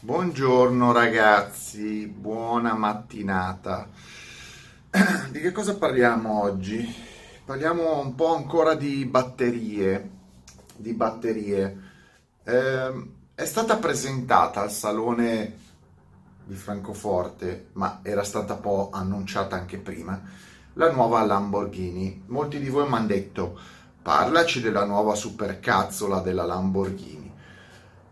Buongiorno ragazzi, buona mattinata. Di che cosa parliamo oggi? Parliamo un po' ancora di batterie. Di batterie. Eh, è stata presentata al salone di Francoforte, ma era stata poi annunciata anche prima, la nuova Lamborghini. Molti di voi mi hanno detto, parlaci della nuova supercazzola della Lamborghini.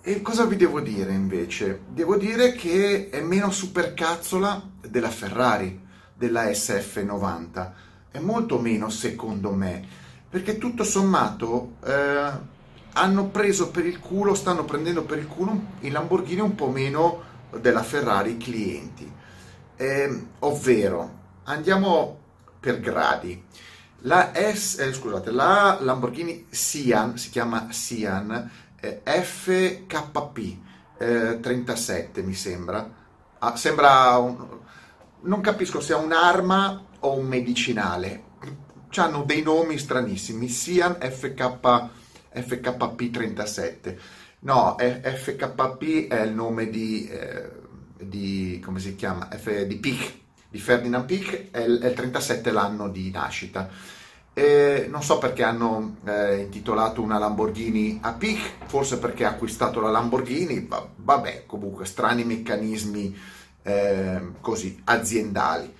E cosa vi devo dire invece? Devo dire che è meno supercazzola della Ferrari, della SF90. È molto meno secondo me, perché tutto sommato eh, hanno preso per il culo, stanno prendendo per il culo i Lamborghini un po' meno della Ferrari clienti. Eh, ovvero, andiamo per gradi. La, S, eh, scusate, la Lamborghini Sian, si chiama Sian, eh, FKP eh, 37 mi sembra. Ah, sembra un, non capisco se è un'arma o un medicinale. Hanno dei nomi stranissimi. Sian FK, FKP 37. No, FKP è il nome di, eh, di come si chiama? F, di Pic, di Ferdinand Pic, è il, è il 37 l'anno di nascita e non so perché hanno eh, intitolato una Lamborghini a Pic, forse perché ha acquistato la Lamborghini, vabbè, comunque strani meccanismi eh, così aziendali.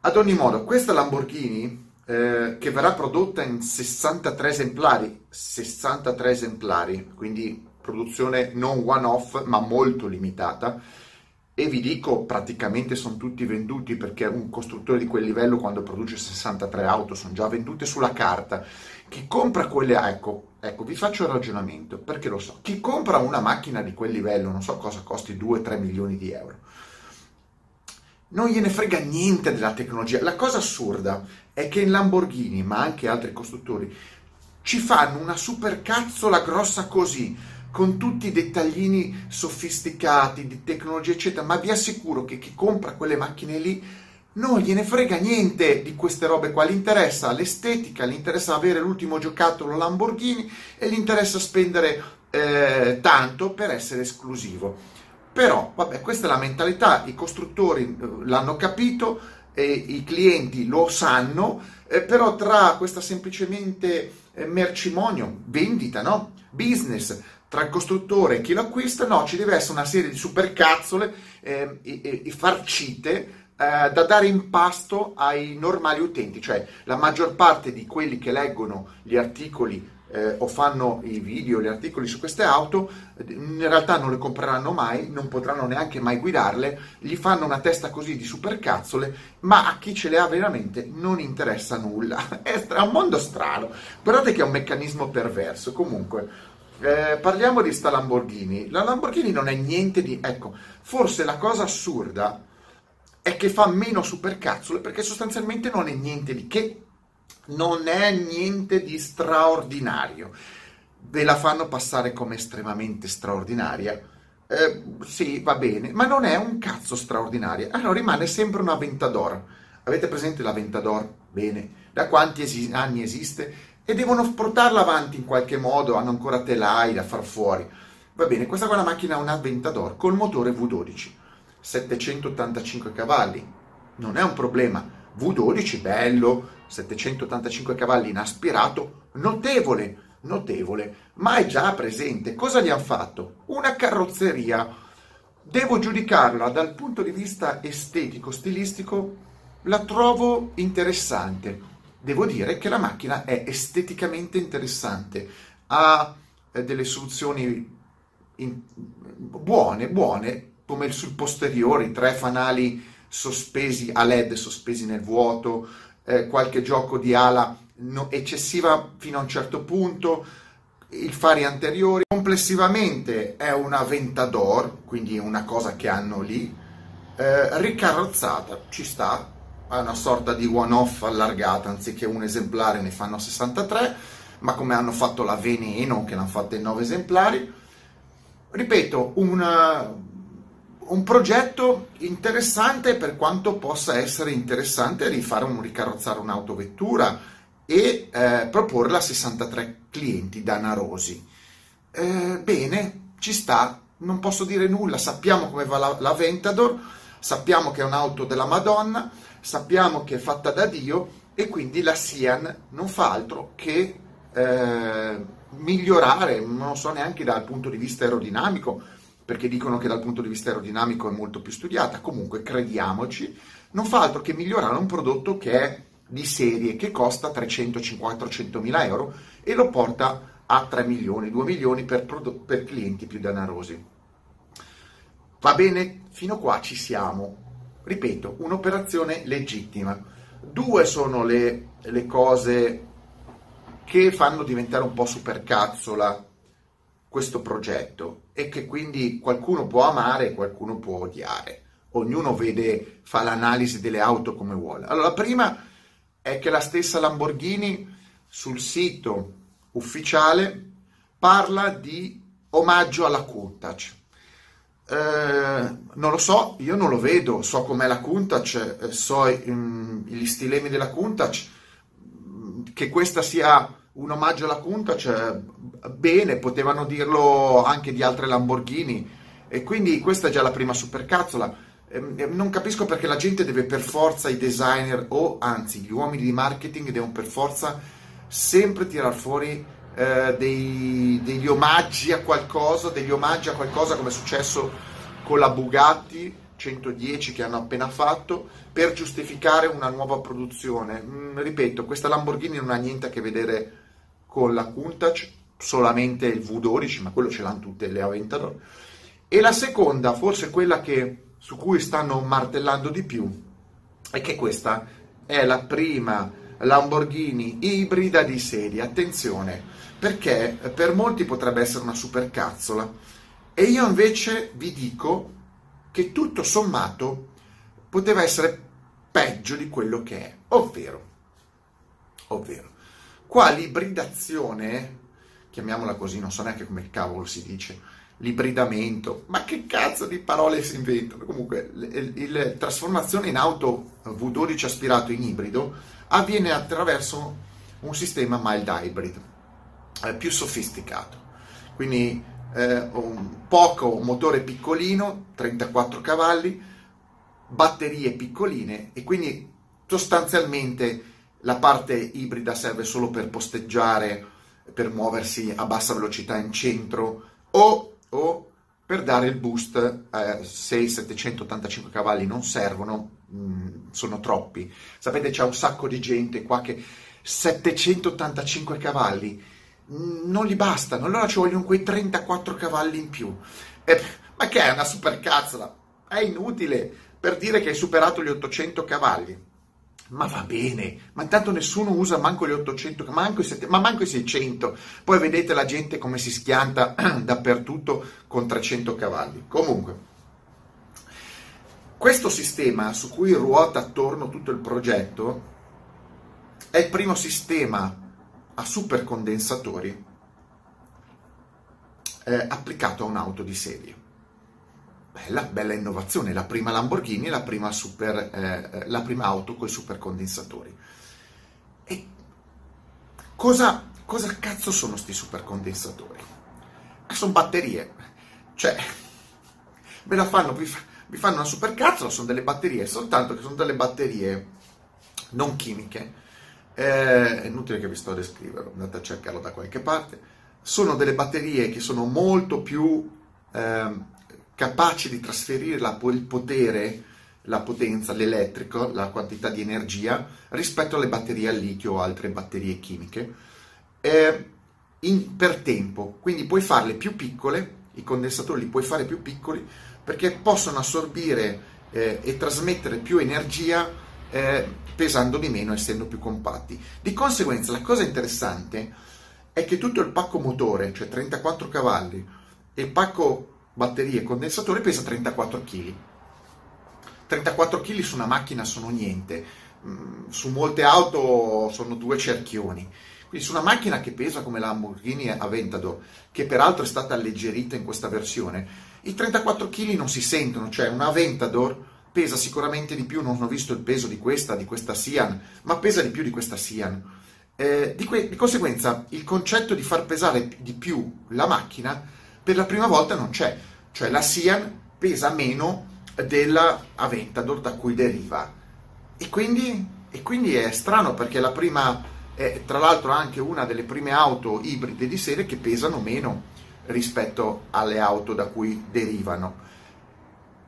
Ad ogni modo, questa Lamborghini eh, che verrà prodotta in 63 esemplari, 63 esemplari, quindi produzione non one-off ma molto limitata, e vi dico praticamente sono tutti venduti perché un costruttore di quel livello quando produce 63 auto sono già vendute sulla carta. Chi compra quelle ecco, ecco vi faccio il ragionamento perché lo so. Chi compra una macchina di quel livello non so cosa costi 2-3 milioni di euro non gliene frega niente della tecnologia. La cosa assurda è che in Lamborghini ma anche altri costruttori ci fanno una supercazzola grossa così con tutti i dettaglini sofisticati di tecnologia, eccetera, ma vi assicuro che chi compra quelle macchine lì non gliene frega niente di queste robe qua, gli interessa l'estetica, gli interessa avere l'ultimo giocattolo Lamborghini e gli interessa spendere eh, tanto per essere esclusivo. Però, vabbè, questa è la mentalità, i costruttori eh, l'hanno capito, e i clienti lo sanno, eh, però tra questa semplicemente mercimonio, vendita, no? business, tra il costruttore e chi lo acquista, no, ci deve essere una serie di supercazzole eh, e, e farcite eh, da dare in pasto ai normali utenti, cioè la maggior parte di quelli che leggono gli articoli eh, o fanno i video, gli articoli su queste auto, in realtà non le compreranno mai, non potranno neanche mai guidarle, gli fanno una testa così di supercazzole, ma a chi ce le ha veramente non interessa nulla. È un mondo strano. Guardate che è un meccanismo perverso. Comunque, eh, parliamo di sta Lamborghini. La Lamborghini non è niente di... Ecco, forse la cosa assurda è che fa meno supercazzole perché sostanzialmente non è niente di che, non è niente di straordinario. Ve la fanno passare come estremamente straordinaria. Eh, sì, va bene, ma non è un cazzo straordinaria. Allora rimane sempre una Ventador. Avete presente la Ventador? Bene. Da quanti esi- anni esiste? e devono portarla avanti in qualche modo, hanno ancora telai da far fuori. Va bene, questa qua è una macchina un Aventador col motore V12, 785 cavalli, non è un problema. V12 bello, 785 cavalli in aspirato, notevole, notevole, ma è già presente. Cosa gli hanno fatto? Una carrozzeria. Devo giudicarla dal punto di vista estetico, stilistico, la trovo interessante devo dire che la macchina è esteticamente interessante, ha eh, delle soluzioni in, buone, buone, come sul posteriore, tre fanali sospesi a LED, sospesi nel vuoto, eh, qualche gioco di ala no, eccessiva fino a un certo punto, i fari anteriori. Complessivamente è una Ventador, quindi una cosa che hanno lì, eh, ricarrozzata, ci sta, è una sorta di one-off allargata, anziché un esemplare ne fanno 63, ma come hanno fatto la Veneno, che l'hanno fatta in 9 esemplari. Ripeto, un, un progetto interessante per quanto possa essere interessante rifare un ricarrozzare un'autovettura e eh, proporla a 63 clienti danarosi. Eh, bene, ci sta, non posso dire nulla, sappiamo come va la, la Ventador, sappiamo che è un'auto della Madonna, sappiamo che è fatta da Dio e quindi la Sian non fa altro che eh, migliorare, non so neanche dal punto di vista aerodinamico, perché dicono che dal punto di vista aerodinamico è molto più studiata, comunque crediamoci, non fa altro che migliorare un prodotto che è di serie, che costa 300-400 mila euro e lo porta a 3 milioni, 2 milioni per, prodotto, per clienti più danarosi. Va bene, fino qua ci siamo. Ripeto, un'operazione legittima. Due sono le, le cose che fanno diventare un po' supercazzola questo progetto e che quindi qualcuno può amare e qualcuno può odiare. Ognuno vede, fa l'analisi delle auto come vuole. Allora, la prima è che la stessa Lamborghini sul sito ufficiale parla di omaggio alla Countach. Eh, non lo so, io non lo vedo, so com'è la Countach, eh, so um, gli stilemi della Countach, che questa sia un omaggio alla Countach, bene, potevano dirlo anche di altre Lamborghini, e quindi questa è già la prima supercazzola. Eh, non capisco perché la gente deve per forza, i designer o anzi gli uomini di marketing devono per forza sempre tirar fuori eh, dei, degli omaggi a qualcosa, degli omaggi a qualcosa come è successo con la Bugatti 110 che hanno appena fatto per giustificare una nuova produzione. Mm, ripeto, questa Lamborghini non ha niente a che vedere con la Countach, solamente il V12, ma quello ce l'hanno tutte le Aventador. E la seconda, forse quella che, su cui stanno martellando di più, è che questa è la prima Lamborghini ibrida di serie. Attenzione, perché per molti potrebbe essere una supercazzola. E io invece vi dico che tutto sommato poteva essere peggio di quello che è, ovvero, ovvero qua l'ibridazione, chiamiamola così, non so neanche come cavolo si dice, l'ibridamento, ma che cazzo di parole si inventano? Comunque, la trasformazione in auto V12 aspirato in ibrido avviene attraverso un sistema mild hybrid, eh, più sofisticato. Quindi eh, un poco motore piccolino, 34 cavalli, batterie piccoline e quindi sostanzialmente la parte ibrida serve solo per posteggiare, per muoversi a bassa velocità in centro o, o per dare il boost, eh, se i 785 cavalli non servono, mh, mm, sono troppi. Sapete, c'è un sacco di gente qua che 785 cavalli mm, non gli bastano, allora ci vogliono quei 34 cavalli in più. Eh, ma che è una supercazzola? È inutile per dire che hai superato gli 800 cavalli. Ma va bene, ma intanto nessuno usa manco gli 800, manco i 7, ma manco i 600. Poi vedete la gente come si schianta dappertutto con 300 cavalli. Comunque, questo sistema su cui ruota attorno tutto il progetto è il primo sistema a supercondensatori eh, applicato a un'auto di serie. Bella, bella innovazione, la prima Lamborghini, la prima, eh, eh la prima auto con i supercondensatori. E cosa, cosa cazzo sono questi supercondensatori? Ah, sono batterie, cioè, ve la fanno, vi, vi fanno una supercazzola, sono delle batterie, soltanto che sono delle batterie non chimiche, eh, è inutile che vi sto a descriverlo, andate a cercarlo da qualche parte, sono delle batterie che sono molto più eh, capaci di trasferire la, il potere, la potenza, l'elettrico, la quantità di energia rispetto alle batterie al litio o altre batterie chimiche eh, in, per tempo. Quindi puoi farle più piccole, i condensatori li puoi fare più piccoli perché possono assorbire eh, e trasmettere più energia eh, pesando di meno, essendo più compatti. Di conseguenza, la cosa interessante è che tutto il pacco motore, cioè 34 cavalli, e il pacco batterie e condensatori pesa 34 kg. 34 kg su una macchina sono niente, mm, su molte auto sono due cerchioni. Quindi su una macchina che pesa come la Lamborghini Aventador, che peraltro è stata alleggerita in questa versione, i 34 kg non si sentono, cioè una Aventador pesa sicuramente di più, non ho visto il peso di questa, di questa Sian, ma pesa di più di questa Sian. Eh, di, que- di conseguenza il concetto di far pesare di più la macchina per la prima volta non c'è. cioè la Sian pesa meno della Aventador da cui deriva. E quindi, e quindi è strano perché la prima è tra l'altro anche una delle prime auto ibride di serie che pesano meno rispetto alle auto da cui derivano.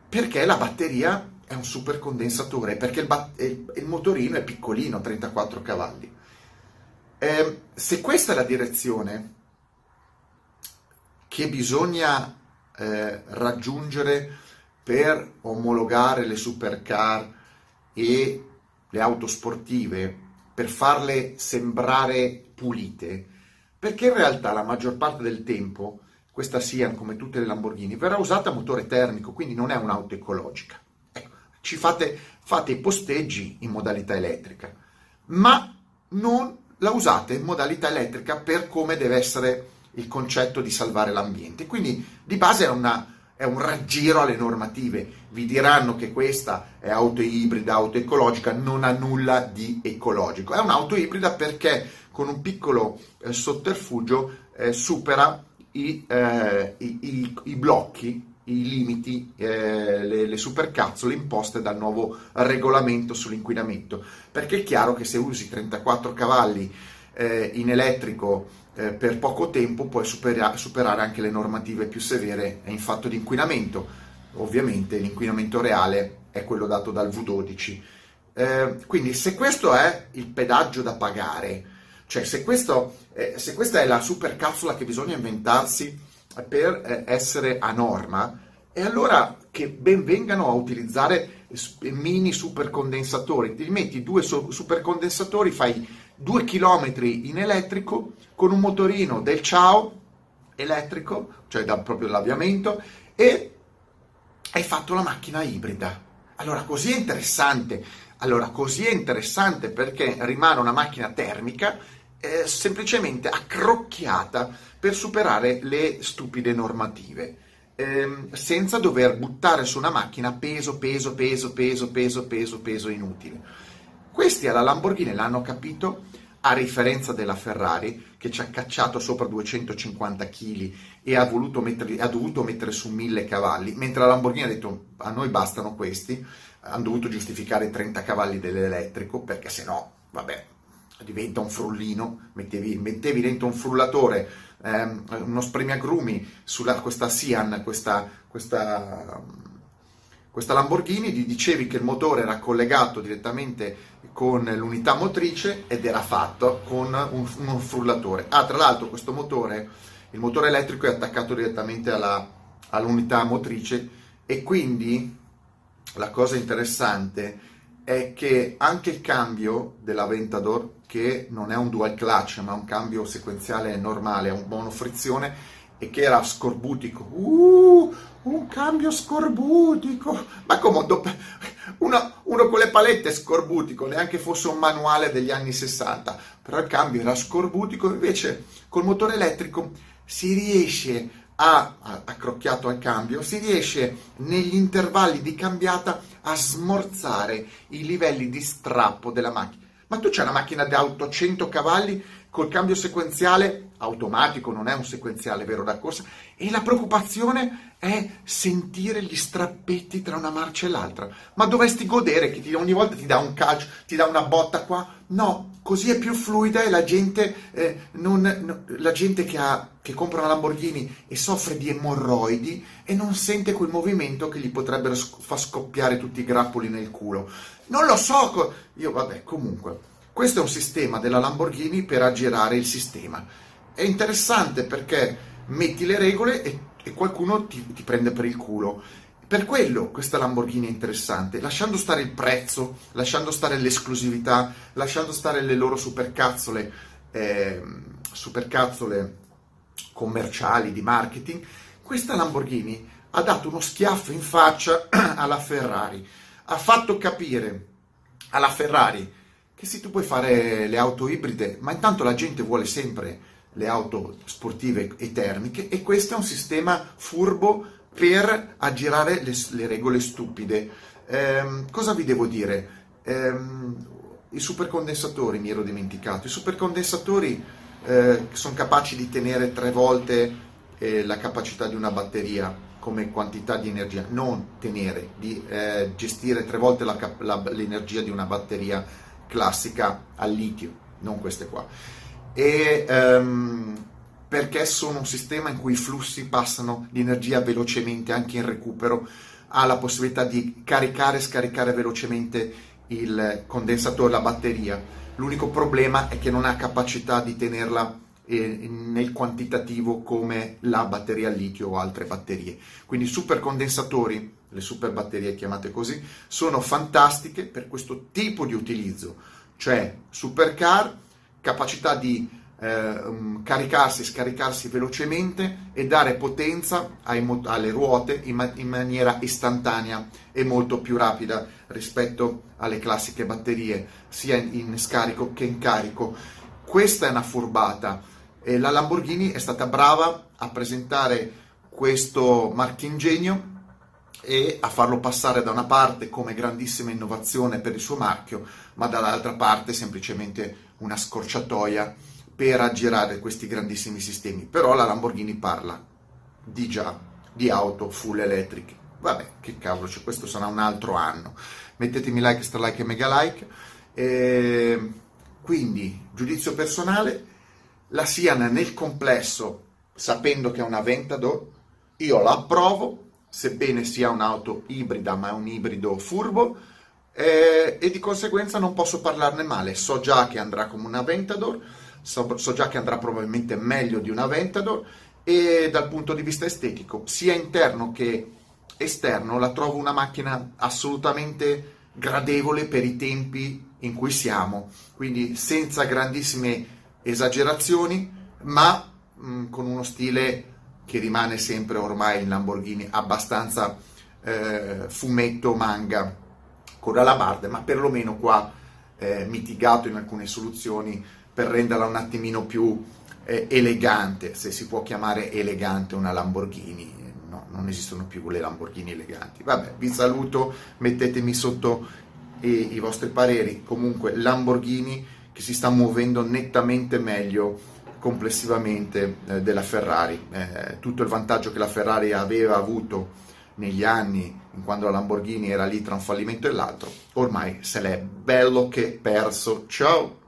Perché la batteria è un supercondensatore, perché il, bat- il motorino è piccolino, 34 cavalli. Eh, se questa è la direzione che bisogna eh, raggiungere per omologare le supercar e le auto sportive, per farle sembrare pulite, perché in realtà la maggior parte del tempo questa Sian, come tutte le Lamborghini, verrà usata a motore termico, quindi non è un'auto ecologica. Ecco, ci fate, fate i posteggi in modalità elettrica, ma non la usate in modalità elettrica per come deve essere il concetto di salvare l'ambiente. Quindi di base è, una, è un raggiro alle normative. Vi diranno che questa è auto ibrida, auto ecologica, non ha nulla di ecologico. È un'auto ibrida perché con un piccolo eh, sotterfugio eh, supera i, eh, i, i, i blocchi i limiti, eh, le, le supercazzole imposte dal nuovo regolamento sull'inquinamento, perché è chiaro che se usi 34 cavalli eh, in elettrico eh, per poco tempo puoi supera- superare anche le normative più severe in fatto di inquinamento. Ovviamente l'inquinamento reale è quello dato dal V12. Eh, quindi se questo è il pedaggio da pagare, cioè se, questo, se questa è la supercapsula che bisogna inventarsi per eh, essere a norma, e allora che ben vengano a utilizzare mini supercondensatori. Ti metti due supercondensatori, fai due chilometri in elettrico con un motorino del ciao elettrico, cioè da proprio l'avviamento, e hai fatto la macchina ibrida. Allora, così è interessante. Allora, così è interessante perché rimane una macchina termica eh, semplicemente accrocchiata per superare le stupide normative, ehm, senza dover buttare su una macchina peso, peso, peso, peso, peso, peso, peso inutile. Questi alla Lamborghini l'hanno capito, a differenza della Ferrari che ci ha cacciato sopra 250 kg e ha, mettere, ha dovuto mettere su 1000 cavalli, mentre la Lamborghini ha detto a noi bastano questi, hanno dovuto giustificare 30 cavalli dell'elettrico perché se no, vabbè, diventa un frullino, mettevi, mettevi dentro un frullatore, ehm, uno spremiagrumi su questa Sian, questa, questa, questa Lamborghini, gli dicevi che il motore era collegato direttamente con l'unità motrice ed era fatto con un, un frullatore. Ah, tra l'altro questo motore, il motore elettrico è attaccato direttamente alla, all'unità motrice e quindi la cosa interessante è che anche il cambio dell'Aventador che non è un dual clutch ma un cambio sequenziale normale, è un monofrizione e che era scorbutico. Uh, un cambio scorbutico! Ma come uno, uno, con le palette scorbutico, neanche fosse un manuale degli anni 60, però il cambio era scorbutico, invece col motore elettrico si riesce a, accrocchiato al cambio, si riesce negli intervalli di cambiata a smorzare i livelli di strappo della macchina ma tu c'hai una macchina da 800 cavalli col cambio sequenziale automatico, non è un sequenziale vero da corsa, e la preoccupazione è sentire gli strappetti tra una marcia e l'altra. Ma dovresti godere che ti, ogni volta ti dà un calcio, ti dà una botta qua? No, così è più fluida e la gente, eh, non, no, la gente che, ha, che compra una Lamborghini e soffre di emorroidi e non sente quel movimento che gli potrebbero sc- far scoppiare tutti i grappoli nel culo. Non lo so, co- io vabbè, comunque, questo è un sistema della Lamborghini per aggirare il sistema. È interessante perché metti le regole e, e qualcuno ti, ti prende per il culo. Per quello questa Lamborghini è interessante, lasciando stare il prezzo, lasciando stare l'esclusività, lasciando stare le loro supercazzole, eh, supercazzole commerciali, di marketing, questa Lamborghini ha dato uno schiaffo in faccia alla Ferrari ha fatto capire alla Ferrari che sì, tu puoi fare le auto ibride, ma intanto la gente vuole sempre le auto sportive e termiche e questo è un sistema furbo per aggirare le, le regole stupide. Ehm, cosa vi devo dire? Ehm, I supercondensatori mi ero dimenticato. I supercondensatori eh, sono capaci di tenere tre volte eh, la capacità di una batteria come quantità di energia, non tenere, di eh, gestire tre volte la, la, l'energia di una batteria classica al litio, non queste qua. E, um, perché sono un sistema in cui i flussi passano l'energia velocemente anche in recupero, ha la possibilità di caricare e scaricare velocemente il condensatore, la batteria. L'unico problema è che non ha capacità di tenerla eh, nel quantitativo come la batteria litio o altre batterie. Quindi i supercondensatori, le super batterie chiamate così, sono fantastiche per questo tipo di utilizzo, cioè supercar, capacità di eh, um, caricarsi e scaricarsi velocemente e dare potenza ai, alle ruote in, in, maniera istantanea e molto più rapida rispetto alle classiche batterie, sia in, in scarico che in carico. Questa è una furbata e la Lamborghini è stata brava a presentare questo marchingegno e a farlo passare da una parte come grandissima innovazione per il suo marchio, ma dall'altra parte semplicemente una scorciatoia per aggirare questi grandissimi sistemi. Però la Lamborghini parla di già di auto full electric. Vabbè, che cavolo, cioè questo sarà un altro anno. Mettetemi like, stra like e mega like. E quindi, giudizio personale, la Sian nel complesso, sapendo che è una Ventador, io la approvo, sebbene sia un'auto ibrida, ma è un ibrido furbo, eh, e di conseguenza non posso parlarne male. So già che andrà come una Ventador, so, so già che andrà probabilmente meglio di una Ventador, e dal punto di vista estetico, sia interno che esterno, la trovo una macchina assolutamente gradevole per i tempi in cui siamo, quindi senza grandissime esagerazioni, ma mh, mm, con uno stile che rimane sempre ormai in Lamborghini abbastanza eh, fumetto manga con la alabarde, ma perlomeno qua eh, mitigato in alcune soluzioni per renderla un attimino più eh, elegante, se si può chiamare elegante una Lamborghini. No, non esistono più le Lamborghini eleganti. Vabbè, vi saluto, mettetemi sotto i, i vostri pareri. Comunque, Lamborghini che si sta muovendo nettamente meglio complessivamente eh, della Ferrari. Eh, tutto il vantaggio che la Ferrari aveva avuto negli anni, quando la Lamborghini era lì tra un fallimento e l'altro, ormai se l'è bello che perso. Ciao!